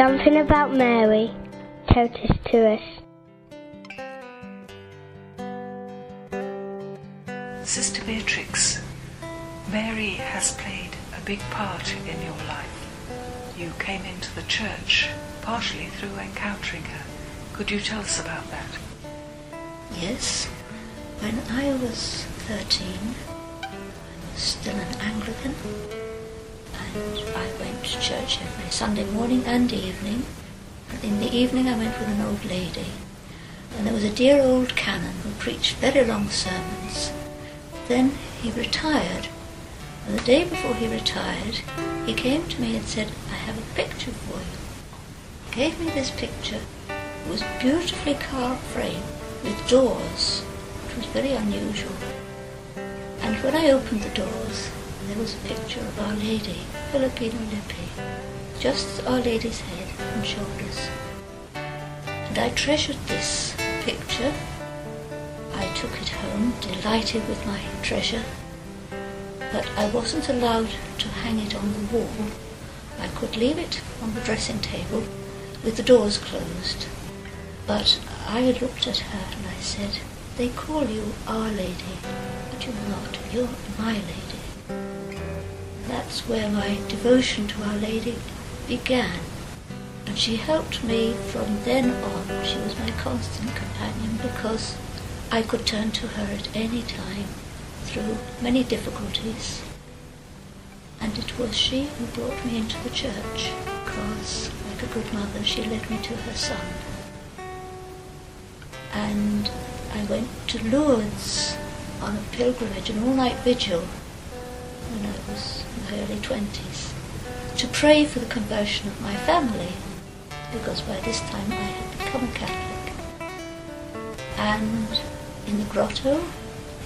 Something about Mary, totus tuus. Sister Beatrix, Mary has played a big part in your life. You came into the church partially through encountering her. Could you tell us about that? Yes. When I was 13, I was still an Anglican, and I went to church every Sunday morning and evening. In the evening, I went with an old lady, and there was a dear old canon who preached very long sermons. Then he retired, and the day before he retired, he came to me and said, I have a picture for you. He gave me this picture. It was beautifully carved frame with doors, which was very unusual. And when I opened the doors, there was a picture of Our Lady, Filippino Lippi, just Our Lady's head and shoulders. And I treasured this picture. I took it home, delighted with my treasure, but I wasn't allowed to hang it on the wall. I could leave it on the dressing table with the doors closed. But I looked at her and I said, they call you Our Lady, but you're not. You're my lady. That's where my devotion to Our Lady began. And she helped me from then on. She was my constant companion because I could turn to her at any time through many difficulties. And it was she who brought me into the church because, like a good mother, she led me to her son. And I went to Lourdes on a pilgrimage, an all-night vigil, when I was in my early twenties, to pray for the conversion of my family, because by this time I had become a Catholic. And in the grotto,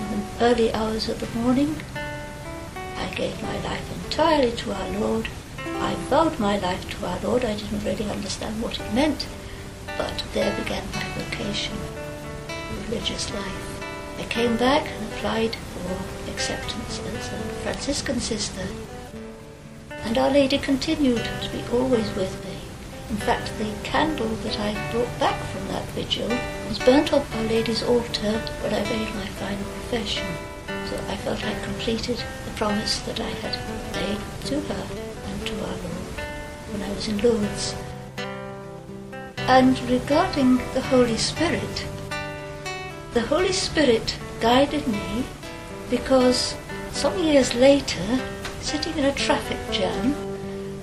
in the early hours of the morning, I gave my life entirely to our Lord. I vowed my life to our Lord. I didn't really understand what it meant, but there began my vocation religious life. I came back and applied for acceptance as a Franciscan sister, and Our Lady continued to be always with me. In fact, the candle that I brought back from that vigil was burnt on Our Lady's altar when I made my final profession. So I felt I completed the promise that I had made to her and to our Lord when I was in Lourdes. And regarding the Holy Spirit, the Holy Spirit guided me because some years later, sitting in a traffic jam,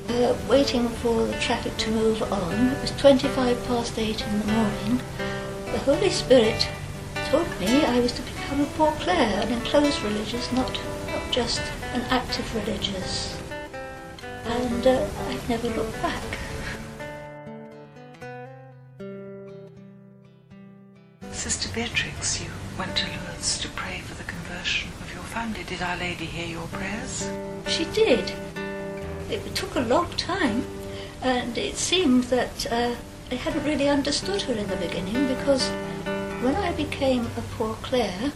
uh, waiting for the traffic to move on, it was 25 past 8 in the morning, the Holy Spirit told me I was to become a Poor Clare, an enclosed religious, not, not just an active religious. And uh, I've never looked back. Sister Beatrix, you went to Lourdes to pray for the conversion of your family. Did Our Lady hear your prayers? She did. It took a long time, and it seemed that uh, I hadn't really understood her in the beginning because when I became a Poor Clare,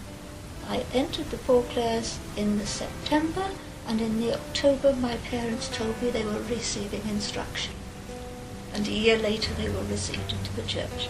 I entered the Poor Clares in the September, and in the October my parents told me they were receiving instruction. And a year later they were received into the church.